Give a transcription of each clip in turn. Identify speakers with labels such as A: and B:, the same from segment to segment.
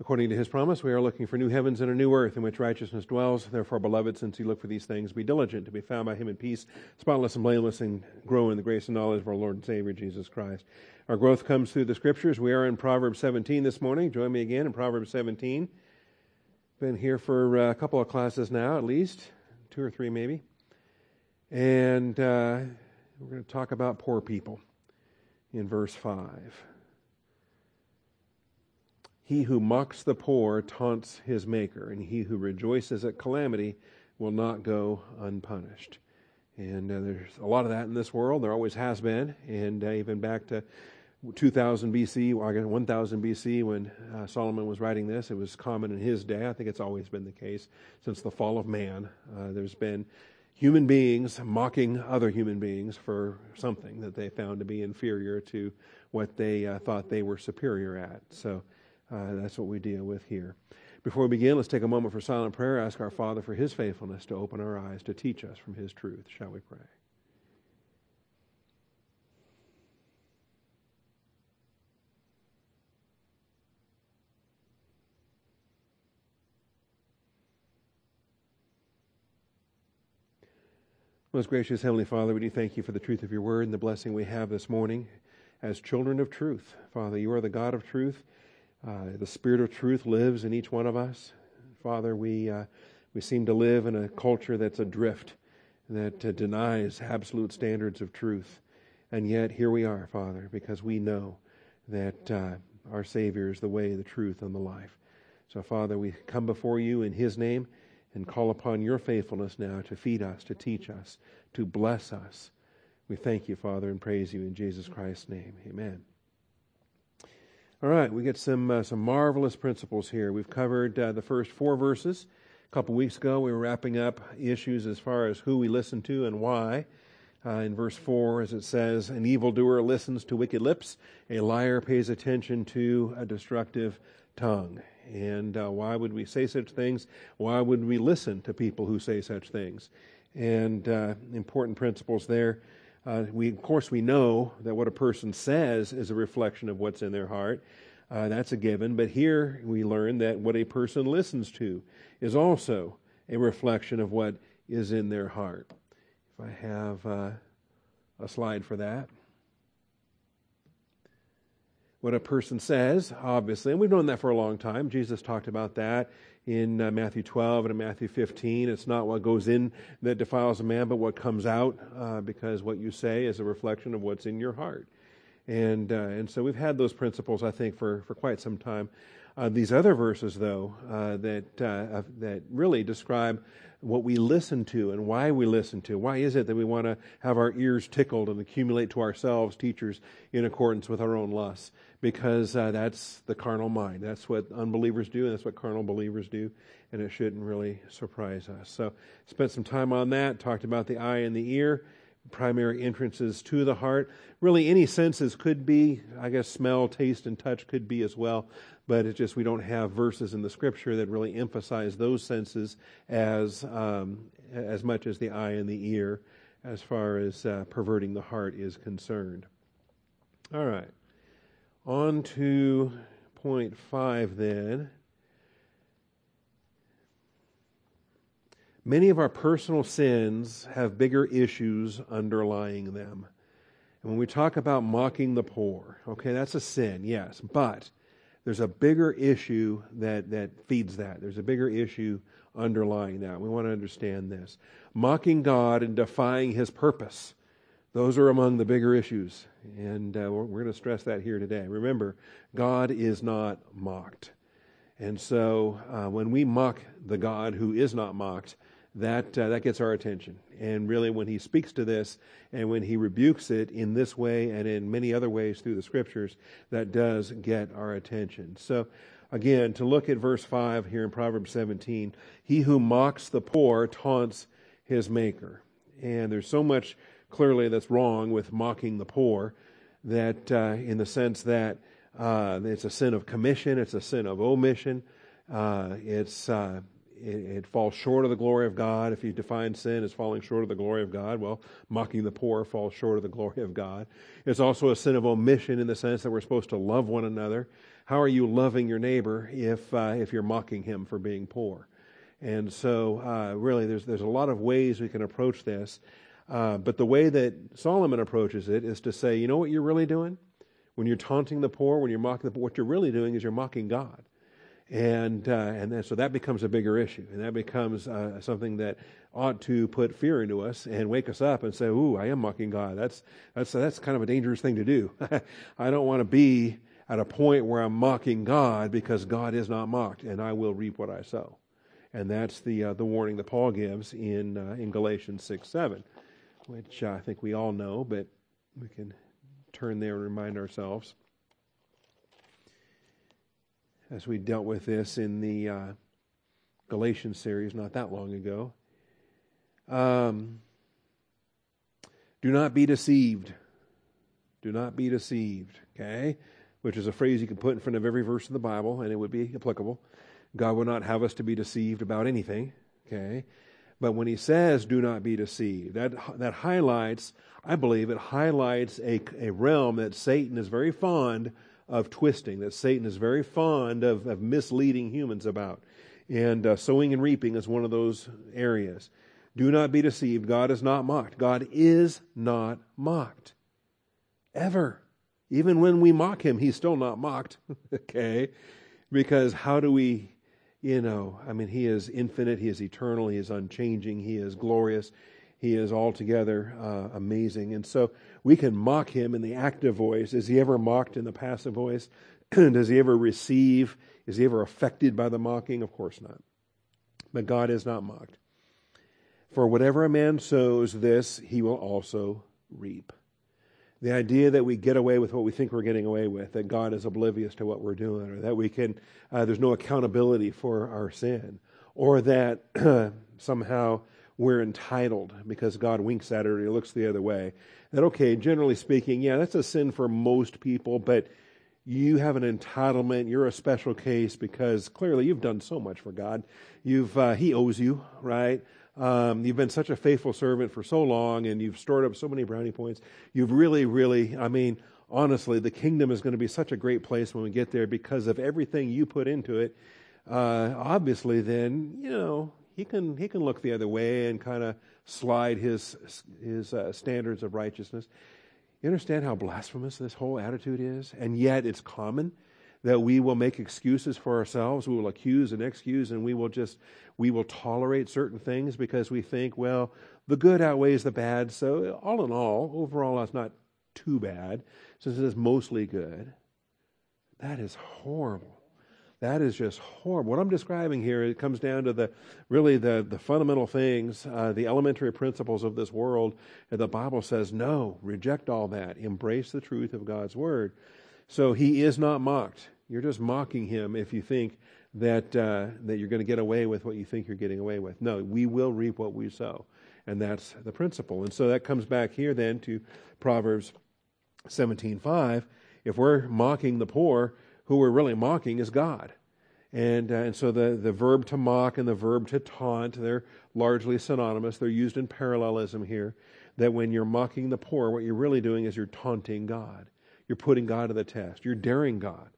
A: According to his promise, we are looking for new heavens and a new earth in which righteousness dwells. Therefore, beloved, since you look for these things, be diligent to be found by him in peace, spotless and blameless, and grow in the grace and knowledge of our Lord and Savior Jesus Christ. Our growth comes through the scriptures. We are in Proverbs 17 this morning. Join me again in Proverbs 17. Been here for a couple of classes now, at least, two or three maybe. And uh, we're going to talk about poor people in verse 5. He who mocks the poor taunts his maker, and he who rejoices at calamity will not go unpunished. And uh, there's a lot of that in this world. There always has been. And uh, even back to 2000 BC, or 1000 BC, when uh, Solomon was writing this, it was common in his day. I think it's always been the case since the fall of man. Uh, there's been human beings mocking other human beings for something that they found to be inferior to what they uh, thought they were superior at. So uh, that's what we deal with here. Before we begin, let's take a moment for silent prayer. Ask our Father for His faithfulness to open our eyes, to teach us from His truth. Shall we pray? Most gracious Heavenly Father, we do thank you for the truth of your word and the blessing we have this morning as children of truth. Father, you are the God of truth. Uh, the Spirit of truth lives in each one of us. Father, we, uh, we seem to live in a culture that's adrift, that uh, denies absolute standards of truth. And yet, here we are, Father, because we know that uh, our Savior is the way, the truth, and the life. So, Father, we come before you in His name and call upon your faithfulness now to feed us, to teach us, to bless us. We thank you, Father, and praise you in Jesus Christ's name. Amen. All right, we get some uh, some marvelous principles here. We've covered uh, the first four verses. A couple weeks ago, we were wrapping up issues as far as who we listen to and why. Uh, in verse 4, as it says, An evildoer listens to wicked lips, a liar pays attention to a destructive tongue. And uh, why would we say such things? Why would we listen to people who say such things? And uh, important principles there. Uh, we, of course, we know that what a person says is a reflection of what's in their heart. Uh, that's a given. But here we learn that what a person listens to is also a reflection of what is in their heart. If I have uh, a slide for that. What a person says, obviously, and we've known that for a long time. Jesus talked about that in uh, Matthew 12 and in Matthew 15. It's not what goes in that defiles a man, but what comes out, uh, because what you say is a reflection of what's in your heart. And, uh, and so we've had those principles, I think, for, for quite some time. Uh, these other verses, though, uh, that, uh, that really describe what we listen to and why we listen to. Why is it that we want to have our ears tickled and accumulate to ourselves teachers in accordance with our own lusts? Because uh, that's the carnal mind. That's what unbelievers do, and that's what carnal believers do, and it shouldn't really surprise us. So, spent some time on that, talked about the eye and the ear, primary entrances to the heart. Really, any senses could be, I guess, smell, taste, and touch could be as well, but it's just we don't have verses in the scripture that really emphasize those senses as, um, as much as the eye and the ear as far as uh, perverting the heart is concerned. All right. On to point five then. Many of our personal sins have bigger issues underlying them. And when we talk about mocking the poor, okay, that's a sin, yes, but there's a bigger issue that, that feeds that. There's a bigger issue underlying that. We want to understand this. Mocking God and defying his purpose those are among the bigger issues, and uh, we're, we're going to stress that here today. Remember, God is not mocked. And so uh, when we mock the God who is not mocked, that, uh, that gets our attention. And really, when he speaks to this and when he rebukes it in this way and in many other ways through the scriptures, that does get our attention. So, again, to look at verse 5 here in Proverbs 17, he who mocks the poor taunts his maker. And there's so much clearly that's wrong with mocking the poor, that uh, in the sense that uh, it's a sin of commission, it's a sin of omission, uh, it's uh, it, it, falls short of the glory of God. If you define sin as falling short of the glory of God, well, mocking the poor falls short of the glory of God. It's also a sin of omission in the sense that we're supposed to love one another. how are you loving your neighbor if uh, if you're mocking him for being poor? And so, uh, really, there's there's a lot of ways we can approach this. Uh, but the way that Solomon approaches it is to say, you know what you're really doing when you're taunting the poor, when you're mocking the poor. What you're really doing is you're mocking God and uh, and then, so that becomes a bigger issue, and that becomes uh, something that ought to put fear into us and wake us up and say, "Ooh, I am mocking God." That's that's that's kind of a dangerous thing to do. I don't want to be at a point where I'm mocking God because God is not mocked, and I will reap what I sow. And that's the uh, the warning that Paul gives in uh, in Galatians six seven, which I think we all know, but we can turn there and remind ourselves as we dealt with this in the uh, Galatians series not that long ago. Um, do not be deceived. Do not be deceived, okay? Which is a phrase you can put in front of every verse in the Bible and it would be applicable. God will not have us to be deceived about anything, okay? But when he says do not be deceived, that, that highlights, I believe, it highlights a, a realm that Satan is very fond of twisting that Satan is very fond of, of misleading humans about. And uh, sowing and reaping is one of those areas. Do not be deceived. God is not mocked. God is not mocked. Ever. Even when we mock him, he's still not mocked. okay? Because how do we, you know, I mean, he is infinite, he is eternal, he is unchanging, he is glorious. He is altogether uh, amazing. And so we can mock him in the active voice. Is he ever mocked in the passive voice? Does he ever receive? Is he ever affected by the mocking? Of course not. But God is not mocked. For whatever a man sows, this he will also reap. The idea that we get away with what we think we're getting away with, that God is oblivious to what we're doing, or that we can, uh, there's no accountability for our sin, or that somehow we're entitled because God winks at it or he looks the other way. That, okay, generally speaking, yeah, that's a sin for most people, but you have an entitlement. You're a special case because clearly you've done so much for God. You've, uh, he owes you, right? Um, you've been such a faithful servant for so long and you've stored up so many brownie points. You've really, really, I mean, honestly, the kingdom is going to be such a great place when we get there because of everything you put into it. Uh, obviously, then, you know, he can he can look the other way and kind of slide his his uh, standards of righteousness. You understand how blasphemous this whole attitude is, and yet it's common that we will make excuses for ourselves. We will accuse and excuse, and we will just we will tolerate certain things because we think, well, the good outweighs the bad. So all in all, overall, it's not too bad since it is mostly good. That is horrible. That is just horrible. What I'm describing here, it comes down to the really the, the fundamental things, uh, the elementary principles of this world. And the Bible says, no, reject all that. Embrace the truth of God's word. So he is not mocked. You're just mocking him if you think that uh, that you're going to get away with what you think you're getting away with. No, we will reap what we sow, and that's the principle. And so that comes back here then to Proverbs 17:5. If we're mocking the poor, who we're really mocking is God. And, uh, and so the, the verb to mock and the verb to taunt, they're largely synonymous. They're used in parallelism here. That when you're mocking the poor, what you're really doing is you're taunting God. You're putting God to the test. You're daring God.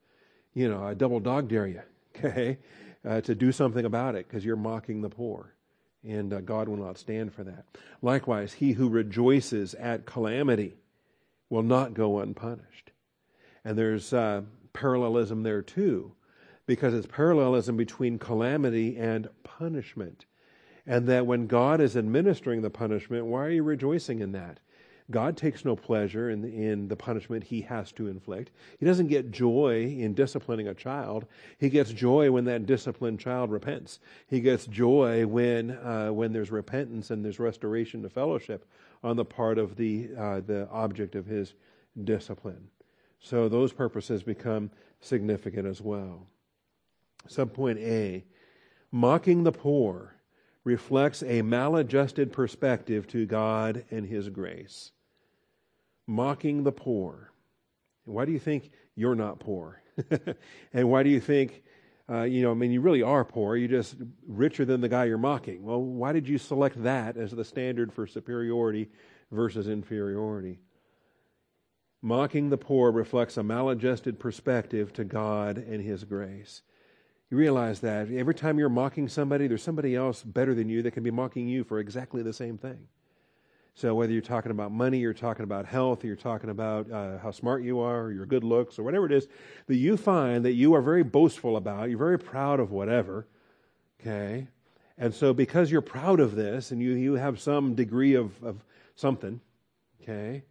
A: You know, I double dog dare you, okay, uh, to do something about it because you're mocking the poor. And uh, God will not stand for that. Likewise, he who rejoices at calamity will not go unpunished. And there's uh, parallelism there too, because it's parallelism between calamity and punishment. And that when God is administering the punishment, why are you rejoicing in that? God takes no pleasure in the, in the punishment he has to inflict. He doesn't get joy in disciplining a child. He gets joy when that disciplined child repents. He gets joy when uh, when there's repentance and there's restoration to fellowship on the part of the uh, the object of his discipline. So those purposes become significant as well. Subpoint A mocking the poor reflects a maladjusted perspective to God and His grace. Mocking the poor. Why do you think you're not poor? and why do you think, uh, you know, I mean, you really are poor. You're just richer than the guy you're mocking. Well, why did you select that as the standard for superiority versus inferiority? Mocking the poor reflects a maladjusted perspective to God and His grace. You realize that every time you're mocking somebody, there's somebody else better than you that can be mocking you for exactly the same thing. So whether you're talking about money, you're talking about health, you're talking about uh, how smart you are, or your good looks, or whatever it is that you find that you are very boastful about, you're very proud of whatever, okay? And so because you're proud of this and you, you have some degree of, of something, okay,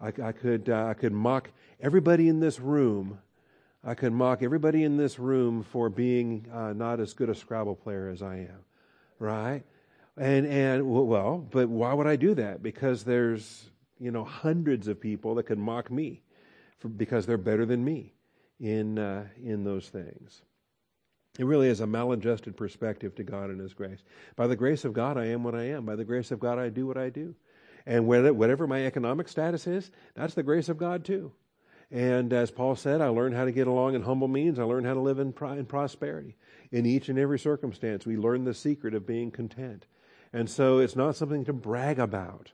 A: I, I could, uh, I could mock everybody in this room. I could mock everybody in this room for being uh, not as good a Scrabble player as I am, right? And and well, but why would I do that? Because there's you know hundreds of people that could mock me, for, because they're better than me in uh, in those things. It really is a maladjusted perspective to God and His grace. By the grace of God, I am what I am. By the grace of God, I do what I do. And whatever my economic status is, that's the grace of God too. And as Paul said, I learned how to get along in humble means. I learned how to live in, in prosperity. In each and every circumstance, we learn the secret of being content. And so it's not something to brag about.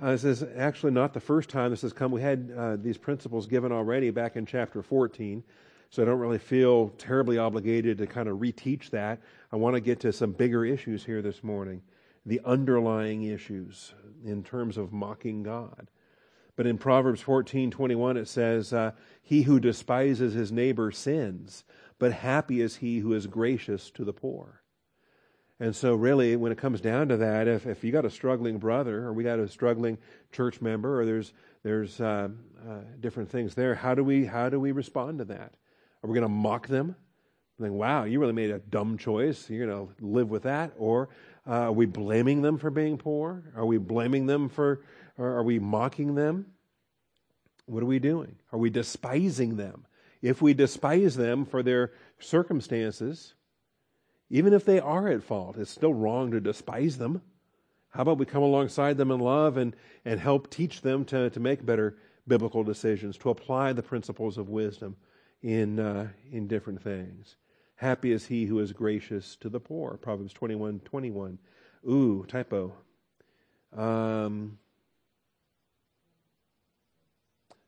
A: Uh, this is actually not the first time this has come. We had uh, these principles given already back in chapter 14, so I don't really feel terribly obligated to kind of reteach that. I want to get to some bigger issues here this morning the underlying issues in terms of mocking God. But in Proverbs 14:21 it says, uh, "He who despises his neighbor sins, but happy is he who is gracious to the poor." And so, really, when it comes down to that, if, if you got a struggling brother, or we got a struggling church member, or there's there's uh, uh, different things there, how do we how do we respond to that? Are we going to mock them? Like, wow, you really made a dumb choice. You're going to live with that, or uh, are we blaming them for being poor? Are we blaming them for? Or are we mocking them? What are we doing? Are we despising them? If we despise them for their circumstances, even if they are at fault, it's still wrong to despise them. How about we come alongside them in love and, and help teach them to, to make better biblical decisions, to apply the principles of wisdom in, uh, in different things? Happy is he who is gracious to the poor. Proverbs 21 21. Ooh, typo. Um,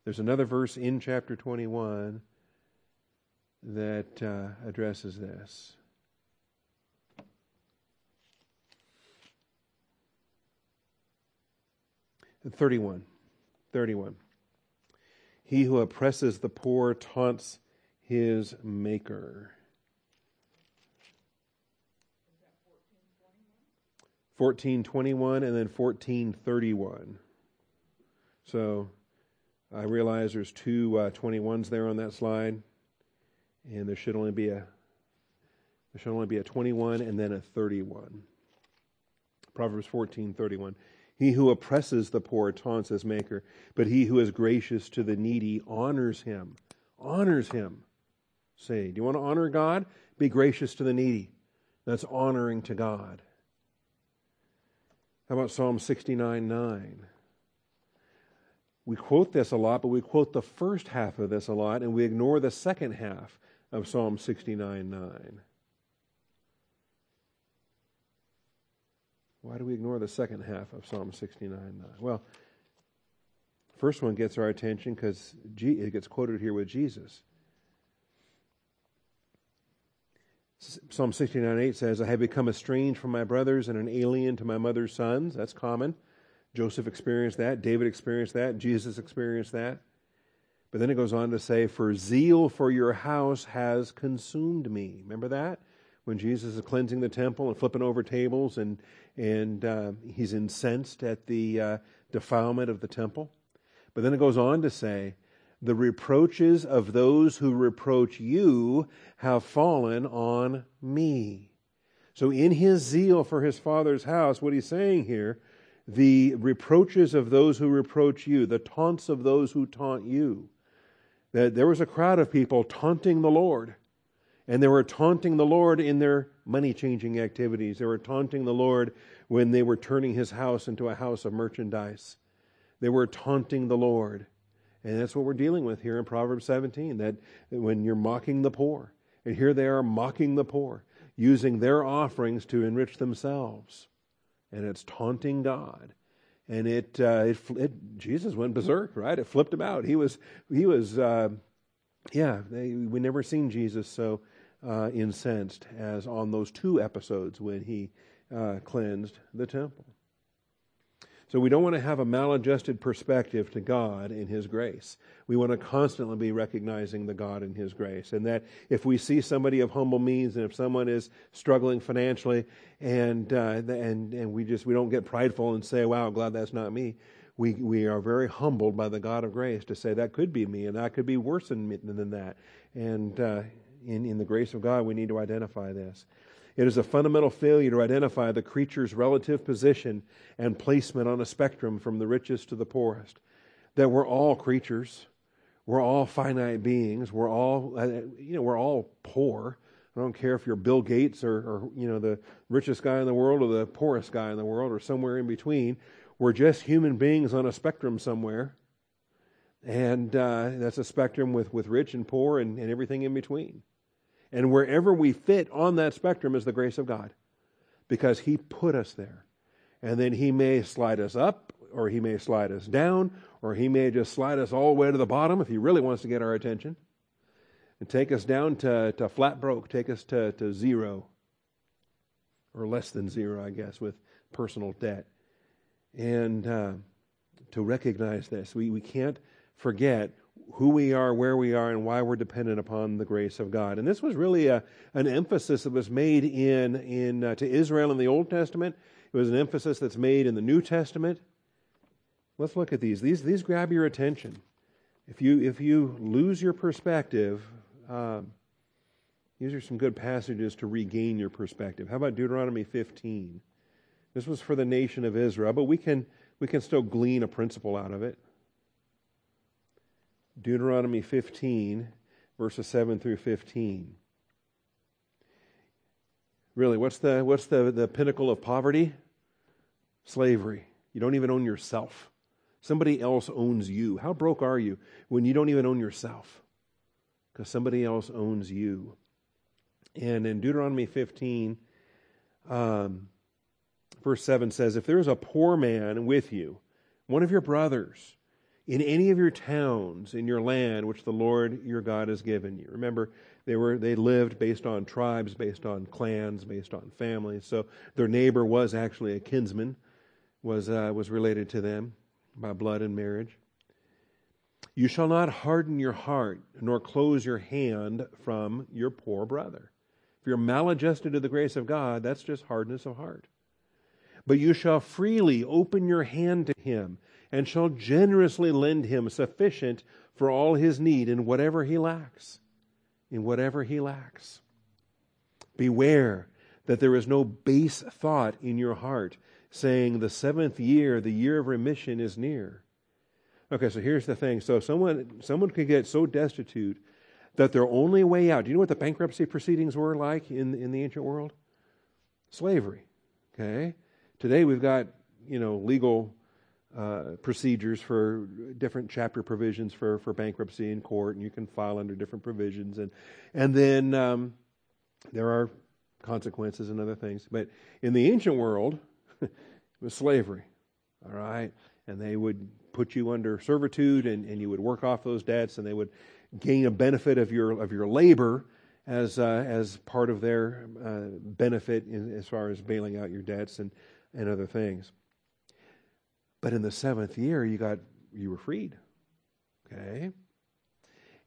A: there's another verse in chapter 21 that uh, addresses this. 31. 31. He who oppresses the poor taunts his maker. 1421 and then 1431. So I realize there's two uh, 21s there on that slide, and there should only be a there should only be a 21 and then a 31. Proverbs 14:31. He who oppresses the poor taunts his maker, but he who is gracious to the needy honors him. Honors him. Say, do you want to honor God? Be gracious to the needy. That's honoring to God. How about Psalm 69 9? We quote this a lot, but we quote the first half of this a lot, and we ignore the second half of Psalm 69 9. Why do we ignore the second half of Psalm 69 9? Well, first one gets our attention because it gets quoted here with Jesus. Psalm 69 8 says, I have become estranged from my brothers and an alien to my mother's sons. That's common. Joseph experienced that. David experienced that. Jesus experienced that. But then it goes on to say, For zeal for your house has consumed me. Remember that? When Jesus is cleansing the temple and flipping over tables and, and uh, he's incensed at the uh, defilement of the temple. But then it goes on to say, the reproaches of those who reproach you have fallen on me. So, in his zeal for his father's house, what he's saying here, the reproaches of those who reproach you, the taunts of those who taunt you, that there was a crowd of people taunting the Lord. And they were taunting the Lord in their money changing activities. They were taunting the Lord when they were turning his house into a house of merchandise. They were taunting the Lord. And that's what we're dealing with here in Proverbs 17 that when you're mocking the poor, and here they are mocking the poor, using their offerings to enrich themselves. And it's taunting God. and it, uh, it, it, Jesus went berserk, right? It flipped him out. He was, he was, uh, yeah. They, we never seen Jesus so uh, incensed as on those two episodes when he uh, cleansed the temple. So we don't want to have a maladjusted perspective to God in His grace. We want to constantly be recognizing the God in His grace. And that if we see somebody of humble means and if someone is struggling financially and, uh, and, and we just, we don't get prideful and say, wow, glad that's not me. We, we are very humbled by the God of grace to say that could be me and that could be worse than, than that. And uh, in, in the grace of God, we need to identify this. It is a fundamental failure to identify the creature's relative position and placement on a spectrum from the richest to the poorest. That we're all creatures, we're all finite beings, we're all, uh, you know, we're all poor. I don't care if you're Bill Gates or, or, you know, the richest guy in the world or the poorest guy in the world or somewhere in between. We're just human beings on a spectrum somewhere. And uh, that's a spectrum with, with rich and poor and, and everything in between. And wherever we fit on that spectrum is the grace of God because He put us there. And then He may slide us up, or He may slide us down, or He may just slide us all the way to the bottom if He really wants to get our attention and take us down to, to flat broke, take us to, to zero, or less than zero, I guess, with personal debt. And uh, to recognize this, we, we can't forget who we are, where we are, and why we're dependent upon the grace of God. And this was really a, an emphasis that was made in, in uh, to Israel in the Old Testament. It was an emphasis that's made in the New Testament. Let's look at these. These, these grab your attention. If you, if you lose your perspective, um, these are some good passages to regain your perspective. How about Deuteronomy 15? This was for the nation of Israel, but we can, we can still glean a principle out of it. Deuteronomy 15, verses 7 through 15. Really, what's the, what's the, the pinnacle of poverty? Slavery. You don't even own yourself. Somebody else owns you. How broke are you when you don't even own yourself? Because somebody else owns you. And in Deuteronomy 15, um, verse 7 says, If there is a poor man with you, one of your brothers, in any of your towns in your land which the Lord your God has given you. Remember, they were they lived based on tribes, based on clans, based on families. So their neighbor was actually a kinsman, was uh, was related to them by blood and marriage. You shall not harden your heart, nor close your hand from your poor brother. If you're maladjusted to the grace of God, that's just hardness of heart. But you shall freely open your hand to him and shall generously lend him sufficient for all his need in whatever he lacks. In whatever he lacks. Beware that there is no base thought in your heart saying, The seventh year, the year of remission, is near. Okay, so here's the thing. So someone someone could get so destitute that their only way out. Do you know what the bankruptcy proceedings were like in in the ancient world? Slavery. Okay. Today we've got you know legal uh, procedures for different chapter provisions for, for bankruptcy in court, and you can file under different provisions, and and then um, there are consequences and other things. But in the ancient world, it was slavery, all right, and they would put you under servitude, and, and you would work off those debts, and they would gain a benefit of your of your labor as uh, as part of their uh, benefit in, as far as bailing out your debts and and other things. But in the seventh year, you got you were freed. Okay.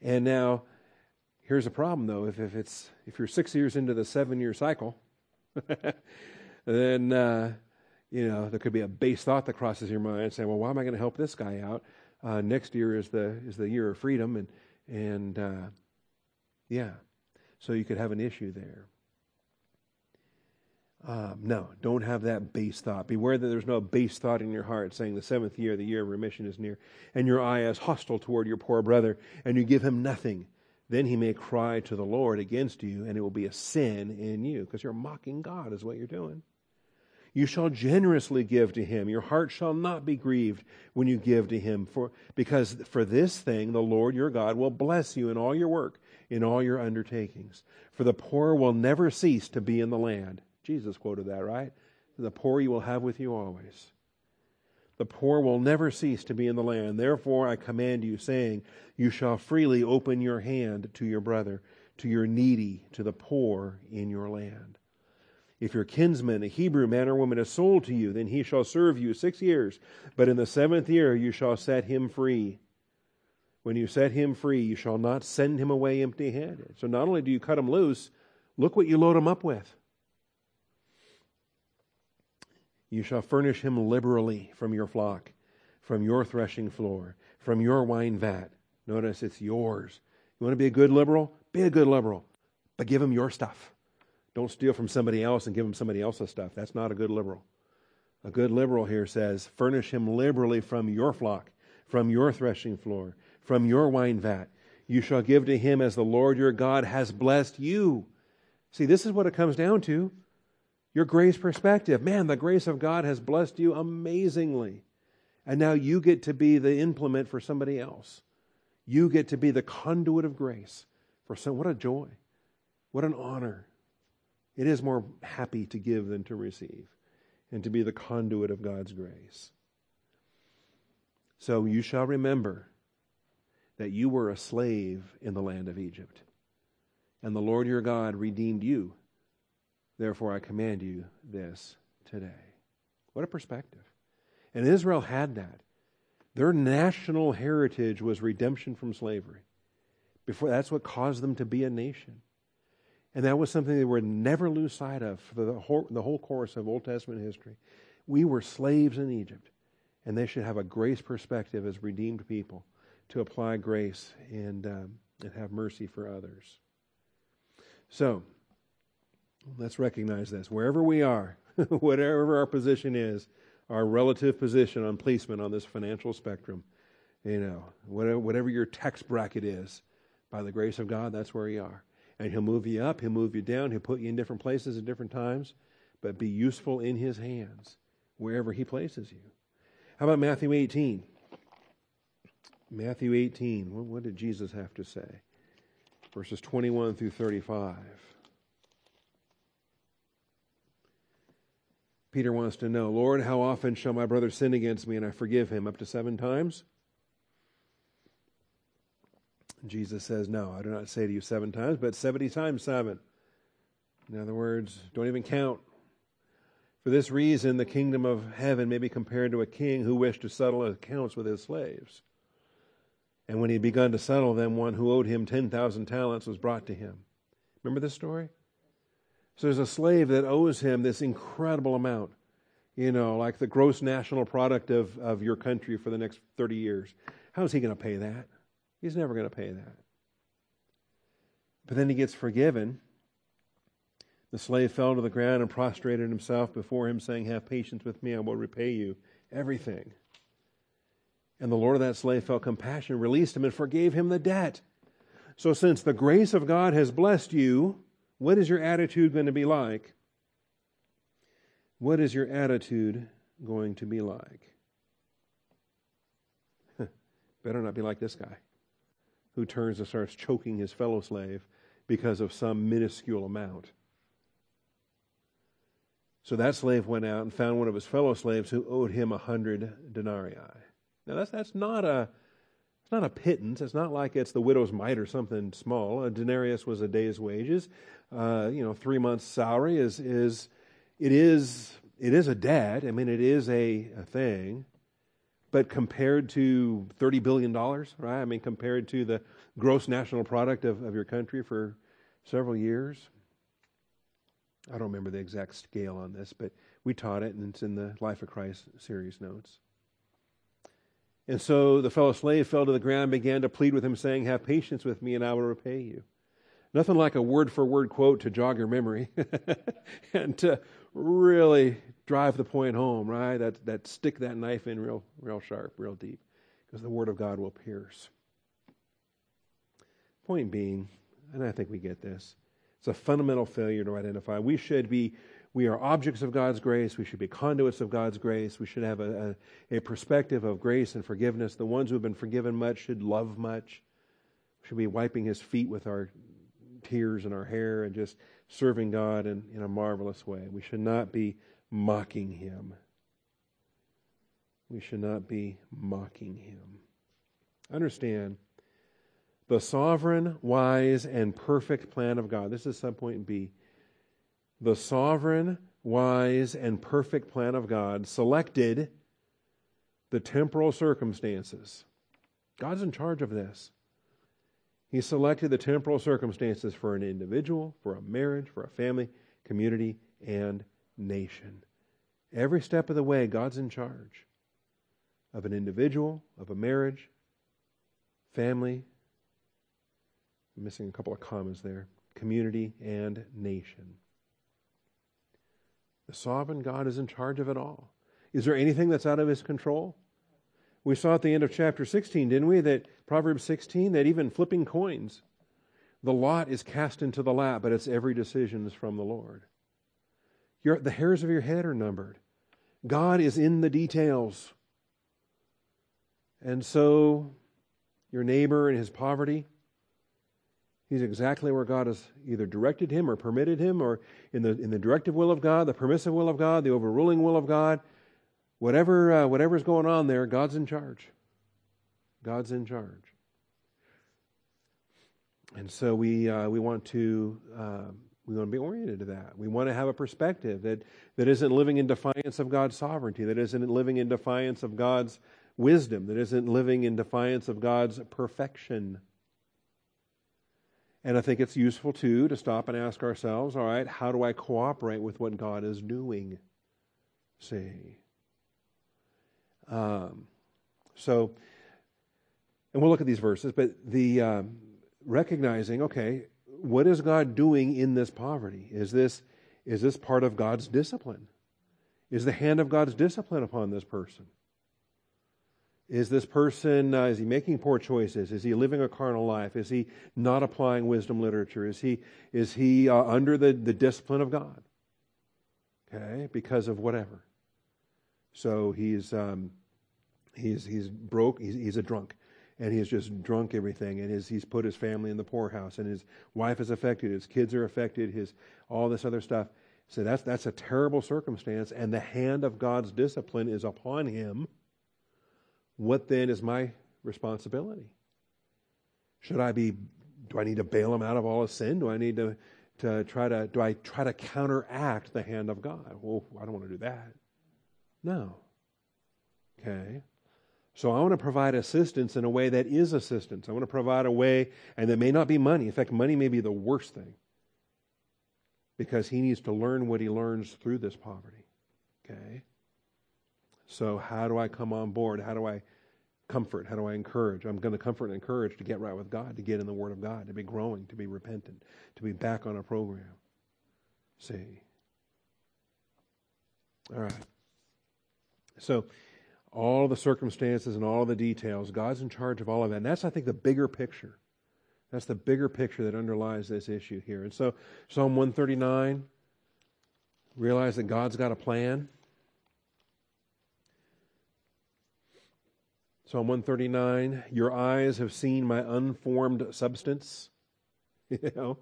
A: And now, here's a problem though. If if it's if you're six years into the seven year cycle, then uh, you know there could be a base thought that crosses your mind, saying, "Well, why am I going to help this guy out? Uh, next year is the is the year of freedom, and and uh, yeah, so you could have an issue there." Um, no, don't have that base thought. Beware that there's no base thought in your heart saying the seventh year, the year of remission is near, and your eye is hostile toward your poor brother, and you give him nothing. Then he may cry to the Lord against you, and it will be a sin in you, because you're mocking God, is what you're doing. You shall generously give to him. Your heart shall not be grieved when you give to him, for, because for this thing the Lord your God will bless you in all your work, in all your undertakings. For the poor will never cease to be in the land Jesus quoted that, right? The poor you will have with you always. The poor will never cease to be in the land. Therefore, I command you, saying, You shall freely open your hand to your brother, to your needy, to the poor in your land. If your kinsman, a Hebrew man or woman, is sold to you, then he shall serve you six years. But in the seventh year you shall set him free. When you set him free, you shall not send him away empty handed. So not only do you cut him loose, look what you load him up with. You shall furnish him liberally from your flock, from your threshing floor, from your wine vat. Notice it's yours. You want to be a good liberal? Be a good liberal, but give him your stuff. Don't steal from somebody else and give him somebody else's stuff. That's not a good liberal. A good liberal here says, furnish him liberally from your flock, from your threshing floor, from your wine vat. You shall give to him as the Lord your God has blessed you. See, this is what it comes down to. Your grace perspective. Man, the grace of God has blessed you amazingly. And now you get to be the implement for somebody else. You get to be the conduit of grace for some. What a joy. What an honor. It is more happy to give than to receive and to be the conduit of God's grace. So you shall remember that you were a slave in the land of Egypt, and the Lord your God redeemed you Therefore, I command you this today. What a perspective. And Israel had that. Their national heritage was redemption from slavery. Before that's what caused them to be a nation. And that was something they would never lose sight of for the whole, the whole course of Old Testament history. We were slaves in Egypt, and they should have a grace perspective as redeemed people to apply grace and, um, and have mercy for others. So, Let's recognize this. Wherever we are, whatever our position is, our relative position on placement on this financial spectrum, you know, whatever, whatever your tax bracket is, by the grace of God, that's where you are. And He'll move you up, He'll move you down, He'll put you in different places at different times, but be useful in His hands wherever He places you. How about Matthew 18? Matthew 18, what did Jesus have to say? Verses 21 through 35. Peter wants to know, Lord, how often shall my brother sin against me and I forgive him? Up to seven times? Jesus says, No, I do not say to you seven times, but 70 times seven. In other words, don't even count. For this reason, the kingdom of heaven may be compared to a king who wished to settle accounts with his slaves. And when he had begun to settle them, one who owed him 10,000 talents was brought to him. Remember this story? So there's a slave that owes him this incredible amount, you know, like the gross national product of, of your country for the next 30 years. How is he going to pay that? He's never going to pay that. But then he gets forgiven. The slave fell to the ground and prostrated himself before him, saying, Have patience with me, I will repay you everything. And the Lord of that slave felt compassion, released him, and forgave him the debt. So, since the grace of God has blessed you, what is your attitude going to be like? What is your attitude going to be like? Better not be like this guy who turns and starts choking his fellow slave because of some minuscule amount. So that slave went out and found one of his fellow slaves who owed him a hundred denarii. Now that's that's not a it's not a pittance. It's not like it's the widow's mite or something small. A denarius was a day's wages uh, you know, three months' salary is is it is it is a debt. I mean, it is a, a thing, but compared to thirty billion dollars, right? I mean, compared to the gross national product of, of your country for several years. I don't remember the exact scale on this, but we taught it, and it's in the Life of Christ series notes. And so the fellow slave fell to the ground and began to plead with him, saying, Have patience with me, and I will repay you. Nothing like a word for word quote to jog your memory and to really drive the point home, right? That, that stick that knife in real, real sharp, real deep, because the Word of God will pierce. Point being, and I think we get this, it's a fundamental failure to identify. We should be, we are objects of God's grace. We should be conduits of God's grace. We should have a, a, a perspective of grace and forgiveness. The ones who have been forgiven much should love much. We should be wiping his feet with our tears and our hair and just serving God in, in a marvelous way. We should not be mocking Him. We should not be mocking him. Understand the sovereign, wise, and perfect plan of God. This is some subpoint B. The sovereign, wise, and perfect plan of God selected the temporal circumstances. God's in charge of this. He selected the temporal circumstances for an individual, for a marriage, for a family, community, and nation. Every step of the way, God's in charge of an individual, of a marriage, family. I'm missing a couple of commas there. Community and nation. The sovereign God is in charge of it all. Is there anything that's out of his control? We saw at the end of chapter 16, didn't we, that Proverbs 16, that even flipping coins, the lot is cast into the lap, but its every decision is from the Lord. Your, the hairs of your head are numbered. God is in the details. And so, your neighbor in his poverty, he's exactly where God has either directed him or permitted him, or in the, in the directive will of God, the permissive will of God, the overruling will of God. Whatever, uh, whatever's going on there, God's in charge. God's in charge. And so we, uh, we want to uh, we want to be oriented to that. We want to have a perspective that, that isn't living in defiance of God's sovereignty, that isn't living in defiance of God's wisdom, that isn't living in defiance of God's perfection. And I think it's useful too to stop and ask ourselves, all right, how do I cooperate with what God is doing? See. Um, so, and we'll look at these verses, but the um, recognizing, okay, what is God doing in this poverty? Is this, is this part of God's discipline? Is the hand of God's discipline upon this person? Is this person, uh, is he making poor choices? Is he living a carnal life? Is he not applying wisdom literature? Is he, is he uh, under the, the discipline of God? Okay, because of whatever. So he's, um, he's, he's broke, he's, he's a drunk and he's just drunk everything and his, he's put his family in the poorhouse and his wife is affected his kids are affected his all this other stuff so that's that's a terrible circumstance and the hand of god's discipline is upon him what then is my responsibility should i be do i need to bail him out of all his sin do i need to to try to do i try to counteract the hand of god well i don't want to do that no okay so I want to provide assistance in a way that is assistance. I want to provide a way, and that may not be money. In fact, money may be the worst thing because he needs to learn what he learns through this poverty. Okay? So, how do I come on board? How do I comfort? How do I encourage? I'm going to comfort and encourage to get right with God, to get in the Word of God, to be growing, to be repentant, to be back on a program. See? All right. So, all the circumstances and all the details. God's in charge of all of that. And that's, I think, the bigger picture. That's the bigger picture that underlies this issue here. And so, Psalm 139, realize that God's got a plan. Psalm 139, your eyes have seen my unformed substance. You know,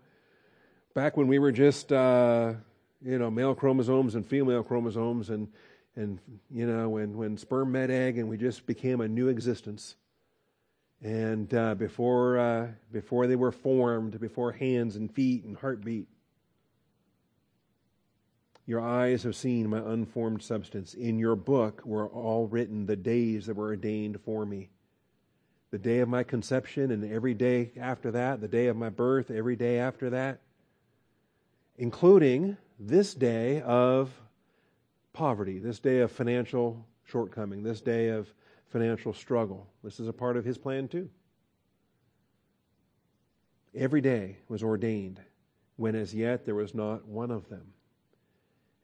A: back when we were just, uh, you know, male chromosomes and female chromosomes, and and you know when when sperm met egg and we just became a new existence and uh, before uh, before they were formed before hands and feet and heartbeat your eyes have seen my unformed substance in your book were all written the days that were ordained for me the day of my conception and every day after that the day of my birth every day after that including this day of poverty, this day of financial shortcoming, this day of financial struggle. This is a part of his plan too. Every day was ordained when as yet there was not one of them.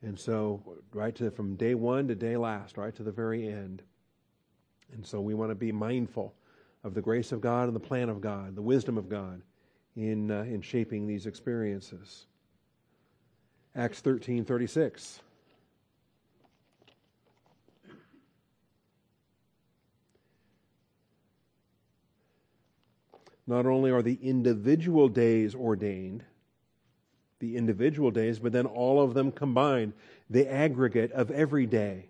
A: And so, right to from day one to day last, right to the very end. And so, we want to be mindful of the grace of God and the plan of God, the wisdom of God in, uh, in shaping these experiences. Acts thirteen thirty six. not only are the individual days ordained, the individual days, but then all of them combined, the aggregate of every day.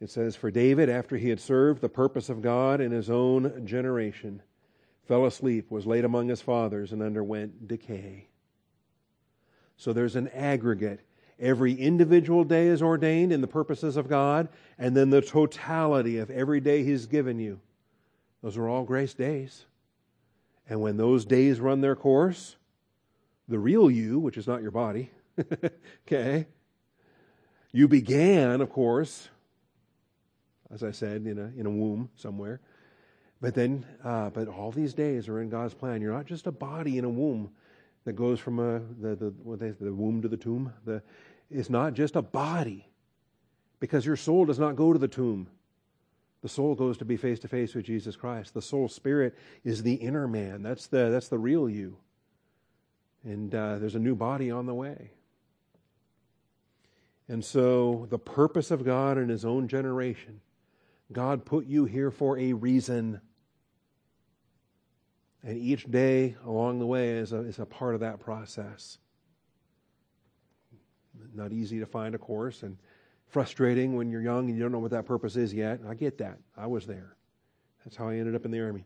A: It says, For David, after he had served the purpose of God in his own generation, fell asleep, was laid among his fathers, and underwent decay. So there's an aggregate. Every individual day is ordained in the purposes of God, and then the totality of every day He's given you. Those are all grace days. And when those days run their course, the real you, which is not your body, okay, you began, of course, as I said, in a, in a womb somewhere. But then, uh, but all these days are in God's plan. You're not just a body in a womb that goes from a, the, the, what they, the womb to the tomb. The, it's not just a body because your soul does not go to the tomb. The soul goes to be face to face with Jesus Christ. The soul spirit is the inner man. That's the, that's the real you. And uh, there's a new body on the way. And so, the purpose of God in His own generation, God put you here for a reason. And each day along the way is a, is a part of that process. Not easy to find, of course, and frustrating when you're young and you don't know what that purpose is yet. I get that. I was there. That's how I ended up in the Army.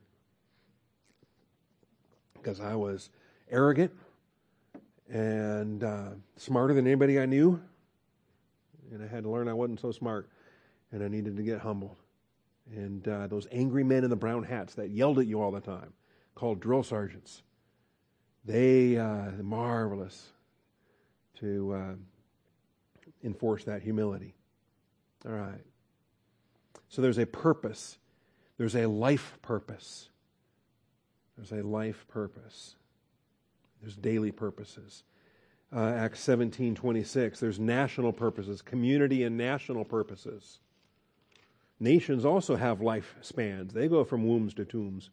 A: Because I was arrogant and uh, smarter than anybody I knew. And I had to learn I wasn't so smart. And I needed to get humbled. And uh, those angry men in the brown hats that yelled at you all the time, called drill sergeants, they uh, marvelous to uh, enforce that humility. All right. So there's a purpose, there's a life purpose. There's a life purpose. There's daily purposes. Uh, Acts 17 26, there's national purposes, community and national purposes. Nations also have lifespans, they go from wombs to tombs.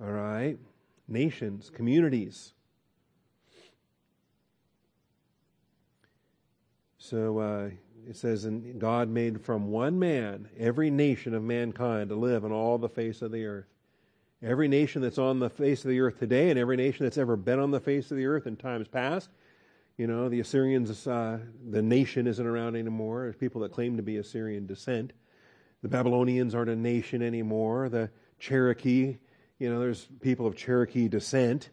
A: All right? Nations, communities. So uh, it says, and God made from one man every nation of mankind to live on all the face of the earth. Every nation that's on the face of the earth today, and every nation that's ever been on the face of the earth in times past. You know, the Assyrians, uh, the nation isn't around anymore. There's people that claim to be Assyrian descent. The Babylonians aren't a nation anymore. The Cherokee, you know, there's people of Cherokee descent,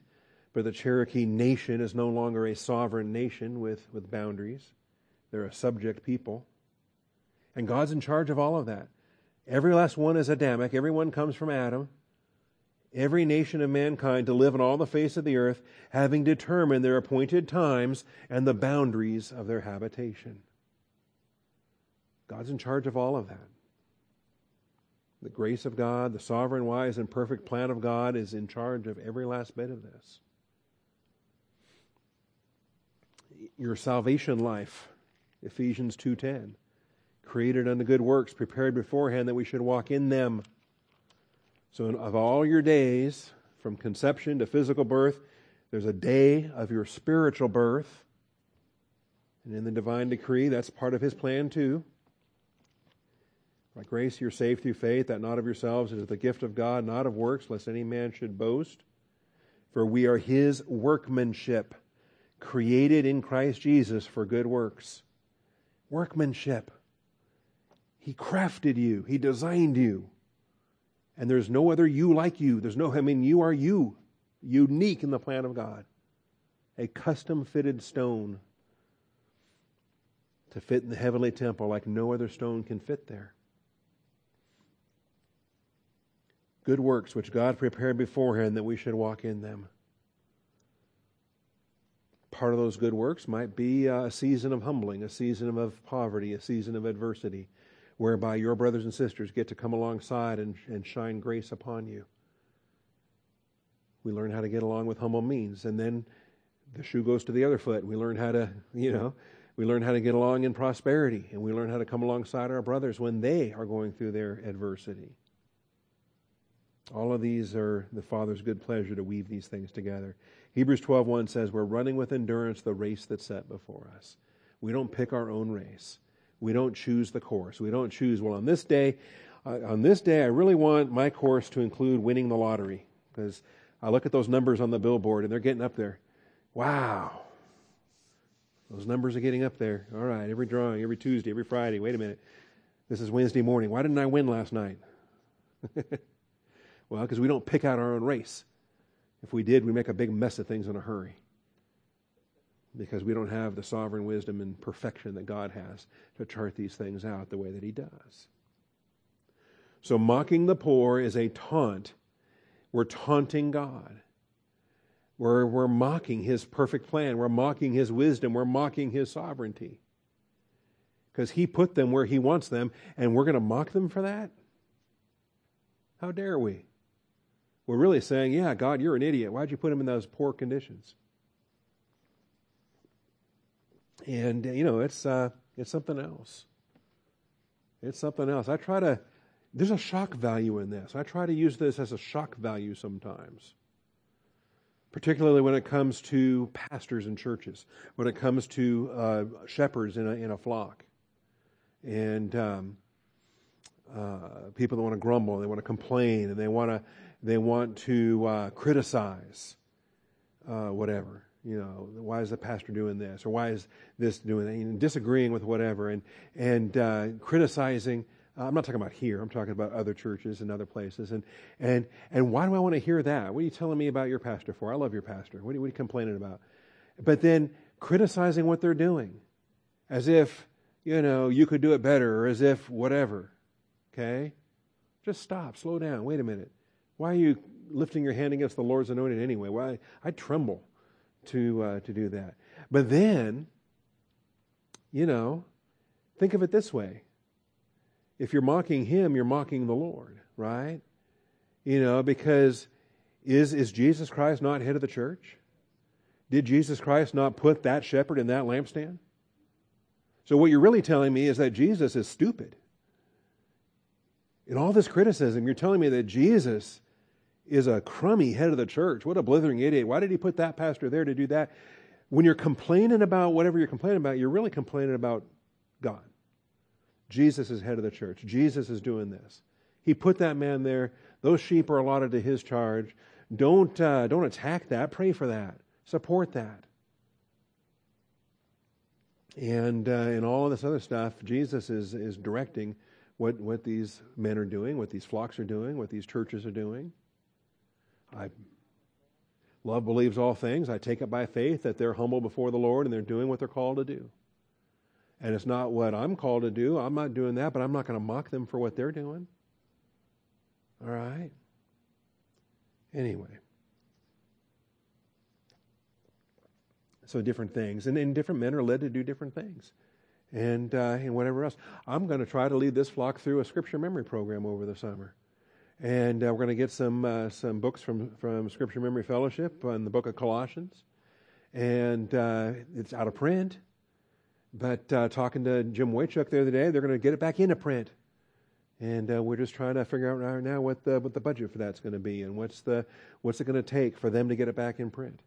A: but the Cherokee nation is no longer a sovereign nation with, with boundaries. They're a subject people. And God's in charge of all of that. Every last one is Adamic. Everyone comes from Adam. Every nation of mankind to live on all the face of the earth, having determined their appointed times and the boundaries of their habitation. God's in charge of all of that. The grace of God, the sovereign, wise, and perfect plan of God is in charge of every last bit of this. Your salvation life Ephesians 2:10. Created unto good works, prepared beforehand that we should walk in them. So of all your days, from conception to physical birth, there's a day of your spiritual birth. And in the divine decree, that's part of his plan too. By grace you're saved through faith, that not of yourselves is the gift of God, not of works, lest any man should boast. For we are his workmanship, created in Christ Jesus for good works workmanship. He crafted you, He designed you. And there's no other you like you. There's no, I mean, you are you, unique in the plan of God. A custom fitted stone to fit in the heavenly temple like no other stone can fit there. Good works which God prepared beforehand that we should walk in them part of those good works might be uh, a season of humbling, a season of poverty, a season of adversity, whereby your brothers and sisters get to come alongside and, and shine grace upon you. We learn how to get along with humble means, and then the shoe goes to the other foot. We learn how to, you know, we learn how to get along in prosperity, and we learn how to come alongside our brothers when they are going through their adversity. All of these are the Father's good pleasure to weave these things together. Hebrews 12:1 says we're running with endurance the race that's set before us. We don't pick our own race. We don't choose the course. We don't choose, well, on this day, uh, on this day, I really want my course to include winning the lottery because I look at those numbers on the billboard and they're getting up there. Wow. Those numbers are getting up there. All right, every drawing, every Tuesday, every Friday. Wait a minute. This is Wednesday morning. Why didn't I win last night? well, because we don't pick out our own race. If we did, we make a big mess of things in a hurry because we don't have the sovereign wisdom and perfection that God has to chart these things out the way that He does. So, mocking the poor is a taunt. We're taunting God. We're, we're mocking His perfect plan. We're mocking His wisdom. We're mocking His sovereignty. Because He put them where He wants them, and we're going to mock them for that? How dare we? We're really saying, yeah, God, you're an idiot. Why'd you put him in those poor conditions? And, you know, it's, uh, it's something else. It's something else. I try to, there's a shock value in this. I try to use this as a shock value sometimes, particularly when it comes to pastors and churches, when it comes to uh, shepherds in a, in a flock, and um, uh, people that want to grumble, they want to complain, and they want to they want to uh, criticize uh, whatever you know, why is the pastor doing this, or why is this doing that, and disagreeing with whatever, and and uh, criticizing. Uh, I'm not talking about here. I'm talking about other churches and other places. And and and why do I want to hear that? What are you telling me about your pastor for? I love your pastor. What are, what are you complaining about? But then criticizing what they're doing, as if you know you could do it better, or as if whatever. Okay, just stop, slow down. Wait a minute. Why are you lifting your hand against the Lord's anointed anyway? Why I tremble to uh, to do that. But then, you know, think of it this way: if you're mocking him, you're mocking the Lord, right? You know, because is is Jesus Christ not head of the church? Did Jesus Christ not put that shepherd in that lampstand? So what you're really telling me is that Jesus is stupid. In all this criticism, you're telling me that Jesus is a crummy head of the church. What a blithering idiot. Why did he put that pastor there to do that? When you're complaining about whatever you're complaining about, you're really complaining about God. Jesus is head of the church. Jesus is doing this. He put that man there. Those sheep are allotted to his charge. Don't, uh, don't attack that. Pray for that. Support that. And uh, in all of this other stuff, Jesus is, is directing what, what these men are doing, what these flocks are doing, what these churches are doing. I love believes all things. I take it by faith that they're humble before the Lord and they're doing what they're called to do. And it's not what I'm called to do. I'm not doing that, but I'm not going to mock them for what they're doing. All right? Anyway. So different things. And, and different men are led to do different things. And, uh, and whatever else. I'm going to try to lead this flock through a scripture memory program over the summer and uh, we're going to get some uh, some books from from Scripture Memory Fellowship on the Book of Colossians, and uh, it's out of print. But uh, talking to Jim Waychuk the other day, they're going to get it back into print, and uh, we're just trying to figure out right now what the what the budget for that's going to be and what's the what's it going to take for them to get it back in print.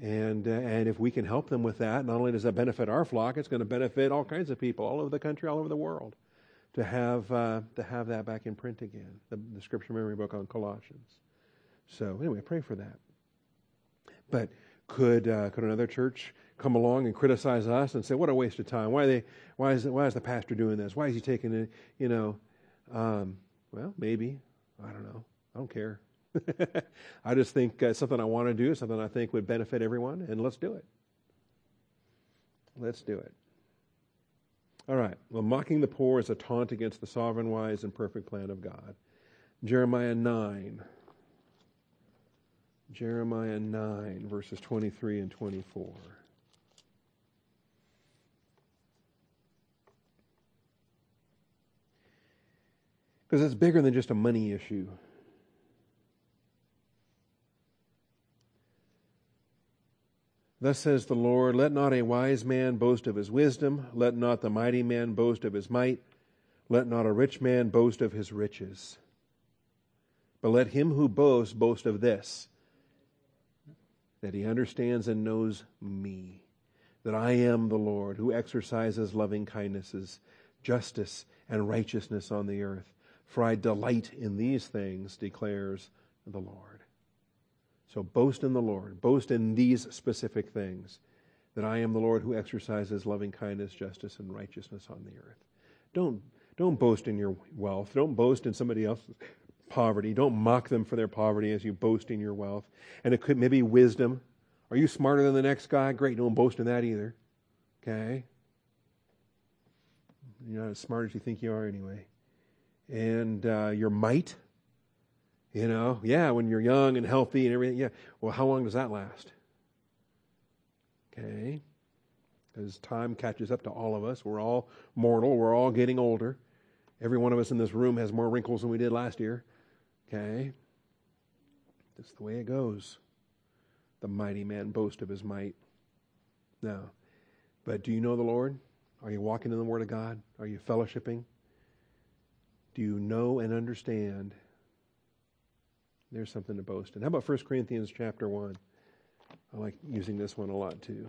A: And uh, and if we can help them with that, not only does that benefit our flock, it's going to benefit all kinds of people all over the country, all over the world to have uh, to have that back in print again, the, the scripture memory book on Colossians. So anyway, pray for that. But could uh, could another church come along and criticize us and say, "What a waste of time! Why they? Why is why is the pastor doing this? Why is he taking it? You know?" Um, well, maybe I don't know. I don't care. I just think uh, something I want to do, something I think would benefit everyone, and let's do it. Let's do it. All right. Well, mocking the poor is a taunt against the sovereign, wise, and perfect plan of God. Jeremiah 9. Jeremiah 9, verses 23 and 24. Because it's bigger than just a money issue. Thus says the Lord, Let not a wise man boast of his wisdom, let not the mighty man boast of his might, let not a rich man boast of his riches. But let him who boasts boast of this, that he understands and knows me, that I am the Lord who exercises loving kindnesses, justice, and righteousness on the earth. For I delight in these things, declares the Lord. So boast in the Lord. Boast in these specific things that I am the Lord who exercises loving kindness, justice, and righteousness on the earth. Don't, Don't boast in your wealth. Don't boast in somebody else's poverty. Don't mock them for their poverty as you boast in your wealth. And it could maybe wisdom. Are you smarter than the next guy? Great. Don't boast in that either. Okay? You're not as smart as you think you are anyway. And uh, your might. You know, yeah, when you're young and healthy and everything, yeah. Well, how long does that last? Okay? As time catches up to all of us, we're all mortal, we're all getting older. Every one of us in this room has more wrinkles than we did last year. Okay? That's the way it goes. The mighty man boast of his might. No. But do you know the Lord? Are you walking in the Word of God? Are you fellowshipping? Do you know and understand? There's something to boast in. How about 1 Corinthians chapter 1? I like using this one a lot too.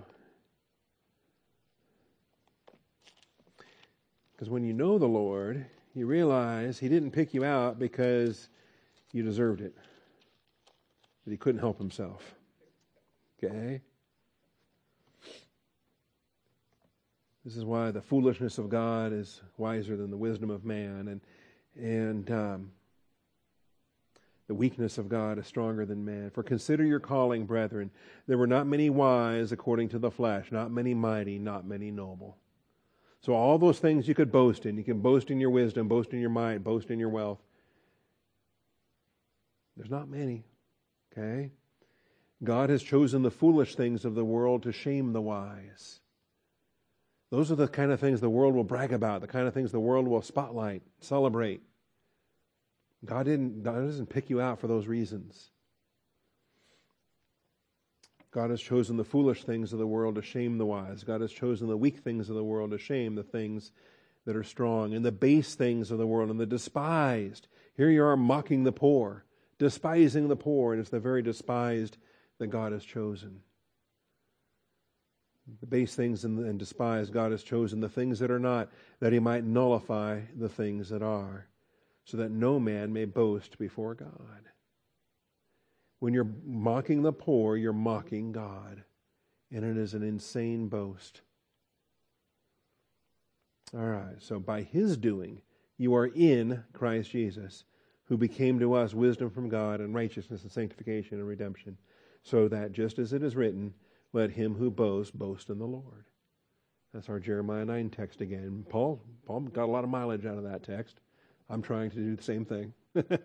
A: Because when you know the Lord, you realize He didn't pick you out because you deserved it, that He couldn't help Himself. Okay? This is why the foolishness of God is wiser than the wisdom of man, and and um, the weakness of God is stronger than man. For consider your calling, brethren. There were not many wise according to the flesh, not many mighty, not many noble. So all those things you could boast in. You can boast in your wisdom, boast in your might, boast in your wealth. There's not many. Okay? God has chosen the foolish things of the world to shame the wise. Those are the kind of things the world will brag about, the kind of things the world will spotlight, celebrate. God didn't God doesn't pick you out for those reasons. God has chosen the foolish things of the world to shame the wise. God has chosen the weak things of the world to shame the things that are strong, and the base things of the world, and the despised. Here you are mocking the poor, despising the poor, and it's the very despised that God has chosen. The base things and, and despised, God has chosen the things that are not, that He might nullify the things that are, so that no man may boast before God. When you're mocking the poor, you're mocking God. And it is an insane boast. All right, so by his doing, you are in Christ Jesus, who became to us wisdom from God and righteousness and sanctification and redemption, so that just as it is written, let him who boasts boast in the Lord. That's our Jeremiah 9 text again. Paul, Paul got a lot of mileage out of that text. I'm trying to do the same thing.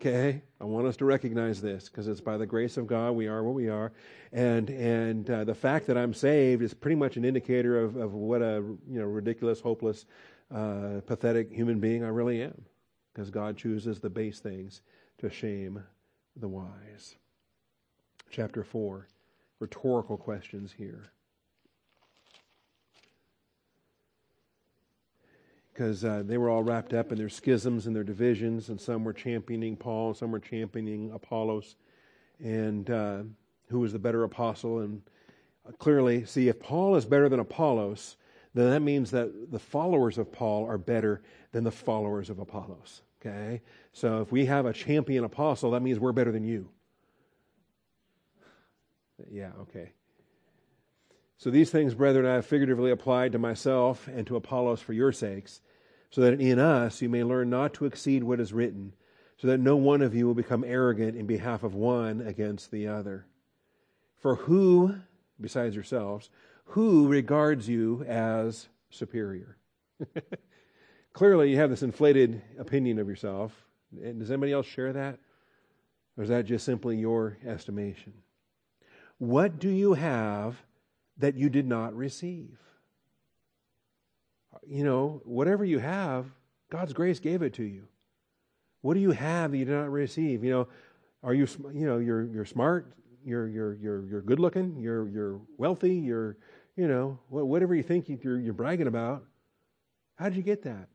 A: Okay, I want us to recognize this because it's by the grace of God we are what we are, and and uh, the fact that I'm saved is pretty much an indicator of, of what a you know ridiculous, hopeless, uh, pathetic human being I really am, because God chooses the base things to shame the wise. Chapter four, rhetorical questions here. Because uh, they were all wrapped up in their schisms and their divisions, and some were championing Paul, some were championing Apollos, and uh, who was the better apostle. And uh, clearly, see, if Paul is better than Apollos, then that means that the followers of Paul are better than the followers of Apollos. Okay? So if we have a champion apostle, that means we're better than you. Yeah, okay. So these things, brethren, I have figuratively applied to myself and to Apollos for your sakes, so that in us you may learn not to exceed what is written, so that no one of you will become arrogant in behalf of one against the other. For who, besides yourselves, who regards you as superior? Clearly, you have this inflated opinion of yourself. Does anybody else share that? Or is that just simply your estimation? What do you have that you did not receive? You know, whatever you have, God's grace gave it to you. What do you have that you did not receive? You know, are you, you know, you're, you're smart, you're, you're, you're, you're good looking, you're, you're wealthy, you're, you know, whatever you think you're, you're bragging about. How did you get that?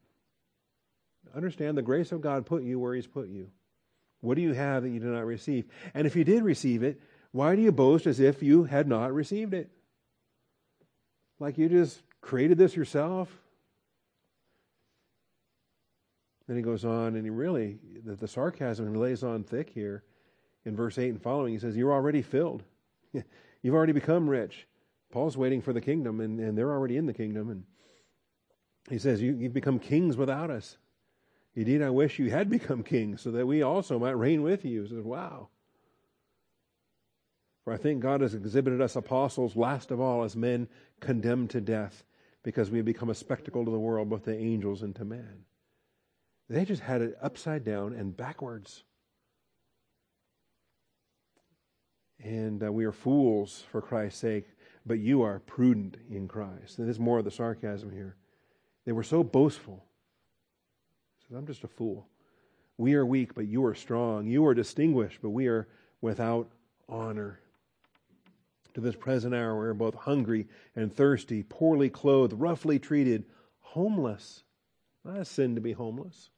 A: Understand the grace of God put you where He's put you. What do you have that you did not receive? And if you did receive it, why do you boast as if you had not received it? Like you just created this yourself? Then he goes on and he really, the, the sarcasm lays on thick here in verse 8 and following. He says, You're already filled. You've already become rich. Paul's waiting for the kingdom and, and they're already in the kingdom. And He says, you, You've become kings without us. Indeed, I wish you had become kings so that we also might reign with you. He says, Wow. For I think God has exhibited us apostles last of all as men condemned to death because we have become a spectacle to the world, both to angels and to men. They just had it upside down and backwards. And uh, we are fools for Christ's sake, but you are prudent in Christ. And there's more of the sarcasm here. They were so boastful. Says, I'm just a fool. We are weak, but you are strong. You are distinguished, but we are without honor to this present hour, we are both hungry and thirsty, poorly clothed, roughly treated, homeless. Not a sin to be homeless.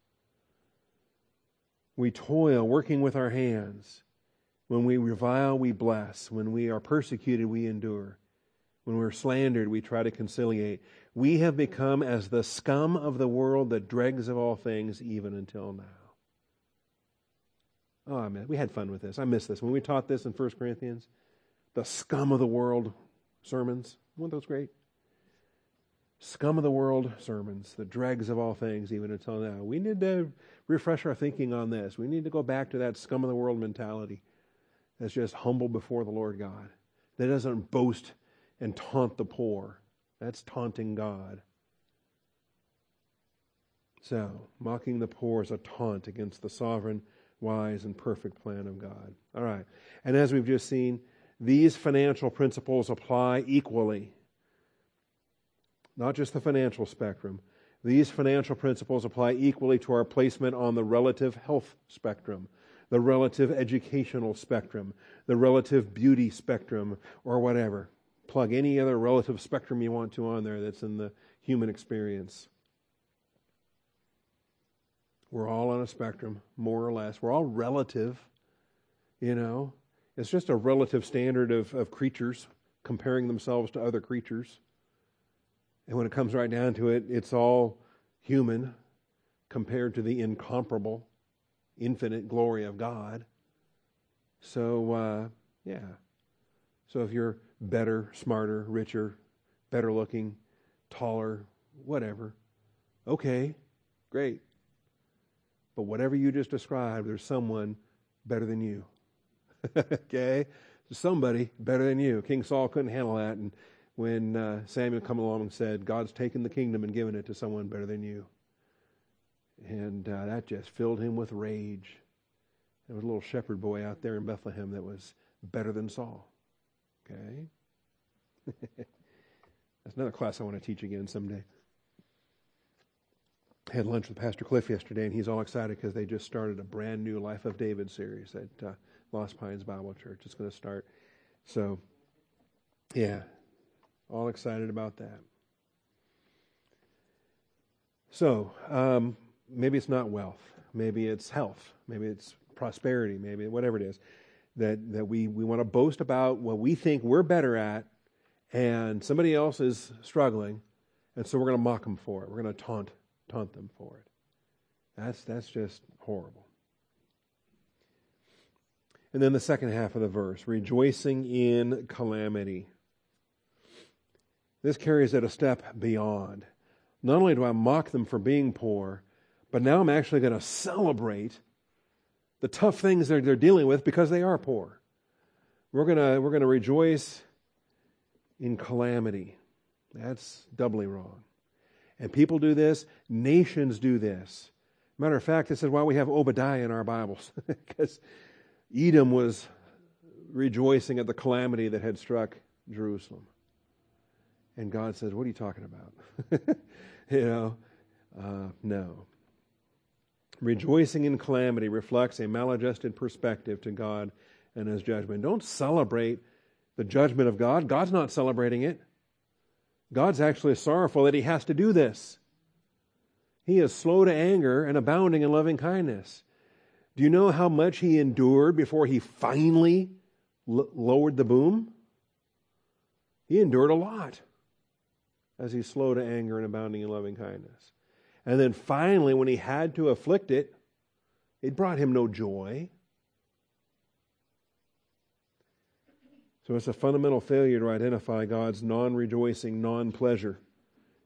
A: We toil, working with our hands. When we revile, we bless. When we are persecuted, we endure. When we're slandered, we try to conciliate. We have become as the scum of the world, the dregs of all things, even until now. Oh, I we had fun with this. I miss this. When we taught this in 1 Corinthians, the scum of the world sermons. Weren't those great? Scum of the world sermons, the dregs of all things, even until now. We need to refresh our thinking on this. We need to go back to that scum of the world mentality that's just humble before the Lord God, that doesn't boast and taunt the poor. That's taunting God. So, mocking the poor is a taunt against the sovereign, wise, and perfect plan of God. All right. And as we've just seen, these financial principles apply equally. Not just the financial spectrum. These financial principles apply equally to our placement on the relative health spectrum, the relative educational spectrum, the relative beauty spectrum, or whatever. Plug any other relative spectrum you want to on there that's in the human experience. We're all on a spectrum, more or less. We're all relative, you know. It's just a relative standard of, of creatures comparing themselves to other creatures. And when it comes right down to it, it's all human compared to the incomparable, infinite glory of God. So, uh, yeah. So if you're better, smarter, richer, better looking, taller, whatever, okay, great. But whatever you just described, there's someone better than you. okay? Somebody better than you. King Saul couldn't handle that. And when uh, Samuel come along and said, God's taken the kingdom and given it to someone better than you. And uh, that just filled him with rage. There was a little shepherd boy out there in Bethlehem that was better than Saul. Okay? That's another class I want to teach again someday. I had lunch with Pastor Cliff yesterday, and he's all excited because they just started a brand new Life of David series at uh, Lost Pines Bible Church. It's going to start. So, yeah, all excited about that. So, um, maybe it's not wealth. Maybe it's health. Maybe it's prosperity. Maybe whatever it is that, that we, we want to boast about what we think we're better at, and somebody else is struggling, and so we're going to mock them for it. We're going to taunt, taunt them for it. That's, that's just horrible. And then the second half of the verse rejoicing in calamity. This carries it a step beyond. Not only do I mock them for being poor, but now I'm actually going to celebrate the tough things that they're dealing with because they are poor. We're going we're going to rejoice in calamity. That's doubly wrong. And people do this, nations do this. Matter of fact, this is why we have Obadiah in our Bibles, because Edom was rejoicing at the calamity that had struck Jerusalem. And God says, What are you talking about? you know, uh, no. Rejoicing in calamity reflects a maladjusted perspective to God and his judgment. Don't celebrate the judgment of God. God's not celebrating it. God's actually sorrowful that he has to do this. He is slow to anger and abounding in loving kindness. Do you know how much he endured before he finally l- lowered the boom? He endured a lot as he's slow to anger and abounding in loving kindness. And then finally, when he had to afflict it, it brought him no joy. So it's a fundamental failure to identify God's non rejoicing, non pleasure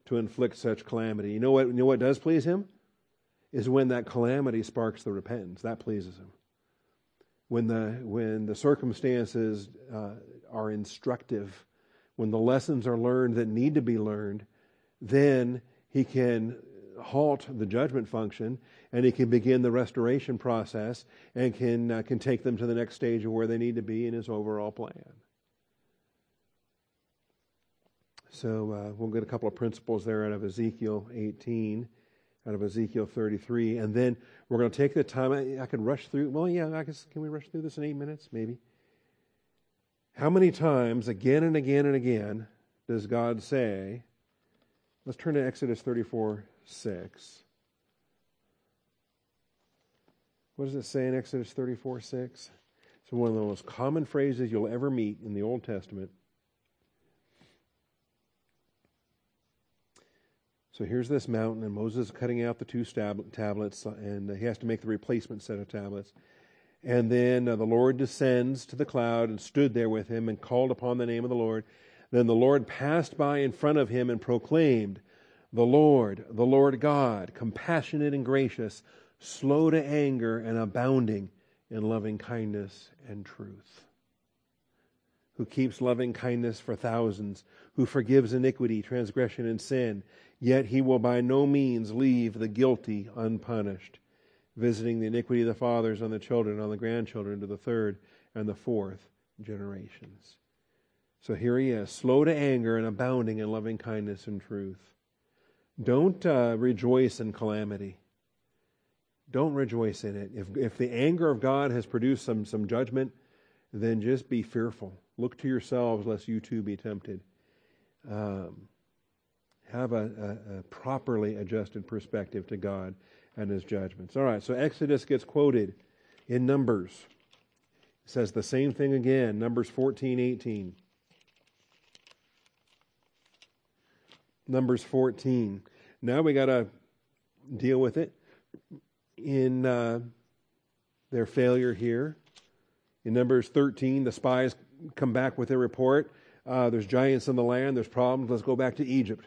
A: to inflict such calamity. You know what, you know what does please him? Is when that calamity sparks the repentance. That pleases him. When the, when the circumstances uh, are instructive, when the lessons are learned that need to be learned, then he can halt the judgment function and he can begin the restoration process and can, uh, can take them to the next stage of where they need to be in his overall plan. So uh, we'll get a couple of principles there out of Ezekiel 18, out of Ezekiel 33, and then we're going to take the time. I, I rush through. Well, yeah, I guess can we rush through this in eight minutes, maybe? How many times, again and again and again, does God say? Let's turn to Exodus 34 6. What does it say in Exodus 34 6? It's one of the most common phrases you'll ever meet in the Old Testament. So here's this mountain, and Moses is cutting out the two tablets, and he has to make the replacement set of tablets. And then uh, the Lord descends to the cloud and stood there with him and called upon the name of the Lord. Then the Lord passed by in front of him and proclaimed, The Lord, the Lord God, compassionate and gracious, slow to anger and abounding in loving kindness and truth. Who keeps loving kindness for thousands, who forgives iniquity, transgression, and sin, yet he will by no means leave the guilty unpunished visiting the iniquity of the fathers on the children, on the grandchildren, to the third and the fourth generations. So here he is, slow to anger and abounding in loving kindness and truth. Don't uh, rejoice in calamity. Don't rejoice in it. If, if the anger of God has produced some, some judgment, then just be fearful. Look to yourselves lest you too be tempted. Um, have a, a, a properly adjusted perspective to God and his judgments. All right, so Exodus gets quoted in Numbers. It says the same thing again, Numbers 14, 18. Numbers 14. Now we got to deal with it in uh, their failure here. In Numbers 13, the spies come back with their report. Uh, there's giants in the land, there's problems, let's go back to Egypt.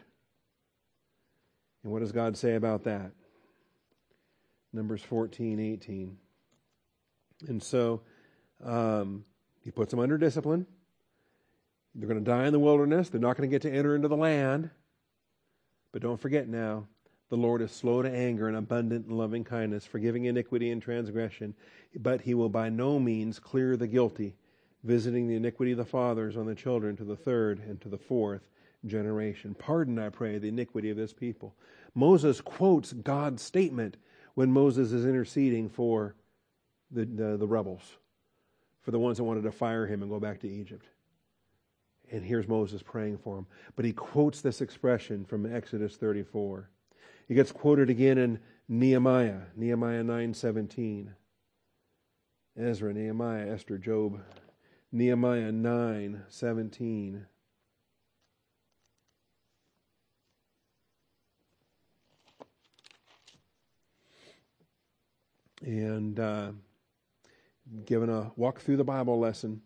A: And what does God say about that? Numbers 14, 18. And so um, he puts them under discipline. They're going to die in the wilderness. They're not going to get to enter into the land. But don't forget now, the Lord is slow to anger and abundant in loving kindness, forgiving iniquity and transgression. But he will by no means clear the guilty, visiting the iniquity of the fathers on the children to the third and to the fourth generation. Pardon, I pray, the iniquity of this people. Moses quotes God's statement when Moses is interceding for the, the, the rebels, for the ones that wanted to fire him and go back to Egypt. And here's Moses praying for him. But he quotes this expression from Exodus 34. He gets quoted again in Nehemiah, Nehemiah 9:17. Ezra, Nehemiah, Esther, Job, Nehemiah 9:17. And uh, given a walk through the Bible lesson.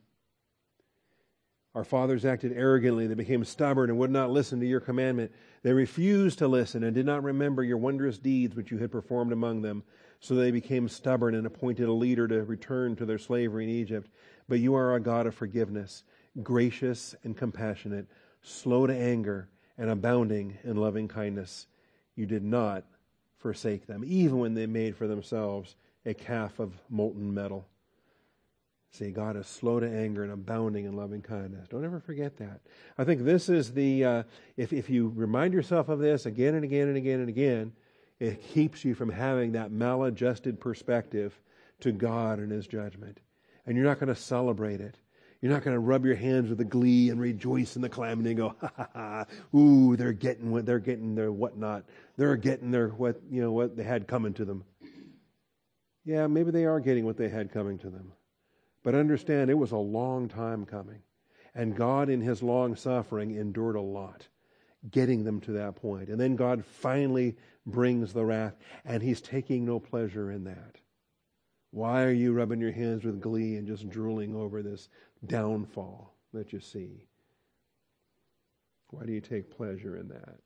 A: Our fathers acted arrogantly. They became stubborn and would not listen to your commandment. They refused to listen and did not remember your wondrous deeds which you had performed among them. So they became stubborn and appointed a leader to return to their slavery in Egypt. But you are a God of forgiveness, gracious and compassionate, slow to anger, and abounding in loving kindness. You did not forsake them, even when they made for themselves a calf of molten metal. See, God is slow to anger and abounding in loving kindness. Don't ever forget that. I think this is the, uh, if, if you remind yourself of this again and again and again and again, it keeps you from having that maladjusted perspective to God and His judgment. And you're not going to celebrate it. You're not going to rub your hands with the glee and rejoice in the calamity and go, ha ha ha, ooh, they're getting what they're getting their whatnot. They're getting their what you know what they had coming to them. Yeah, maybe they are getting what they had coming to them. But understand, it was a long time coming. And God, in His long suffering, endured a lot, getting them to that point. And then God finally brings the wrath, and He's taking no pleasure in that. Why are you rubbing your hands with glee and just drooling over this downfall that you see? Why do you take pleasure in that?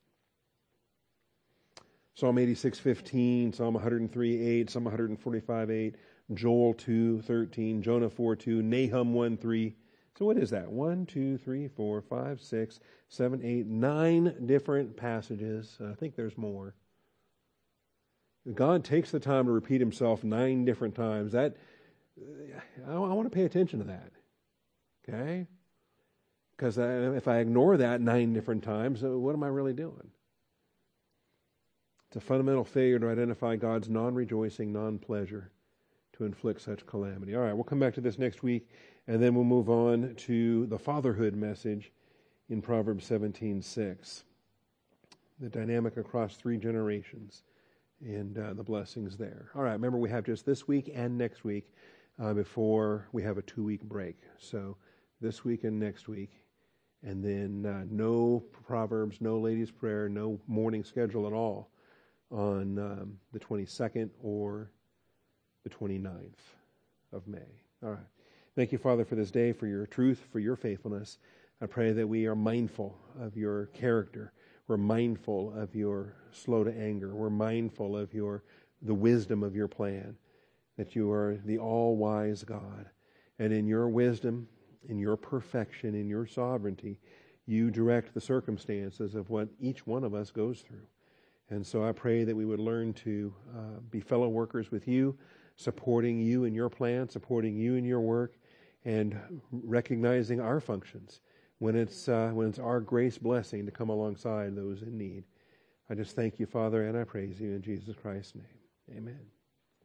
A: Psalm 86, 15, Psalm 103, 8, Psalm 145, 8, Joel 2, 13, Jonah 4, 2, Nahum 1, 3. So what is that? One, two, three, four, five, six, seven, eight, nine different passages. I think there's more. God takes the time to repeat himself nine different times. That I, I want to pay attention to that. Okay? Because if I ignore that nine different times, uh, what am I really doing? It's a fundamental failure to identify God's non rejoicing, non pleasure to inflict such calamity. All right, we'll come back to this next week, and then we'll move on to the fatherhood message in Proverbs 17:6. The dynamic across three generations and uh, the blessings there. All right, remember we have just this week and next week uh, before we have a two week break. So this week and next week. And then uh, no Proverbs, no ladies' prayer, no morning schedule at all on um, the 22nd or the 29th of May. All right. Thank you, Father, for this day, for your truth, for your faithfulness. I pray that we are mindful of your character. We're mindful of your slow to anger. We're mindful of your the wisdom of your plan. That you are the all wise God. And in your wisdom, in your perfection, in your sovereignty, you direct the circumstances of what each one of us goes through. And so I pray that we would learn to uh, be fellow workers with you, supporting you in your plan, supporting you in your work, and recognizing our functions when it's, uh, when it's our grace blessing to come alongside those in need. I just thank you, Father, and I praise you in Jesus Christ's name. Amen.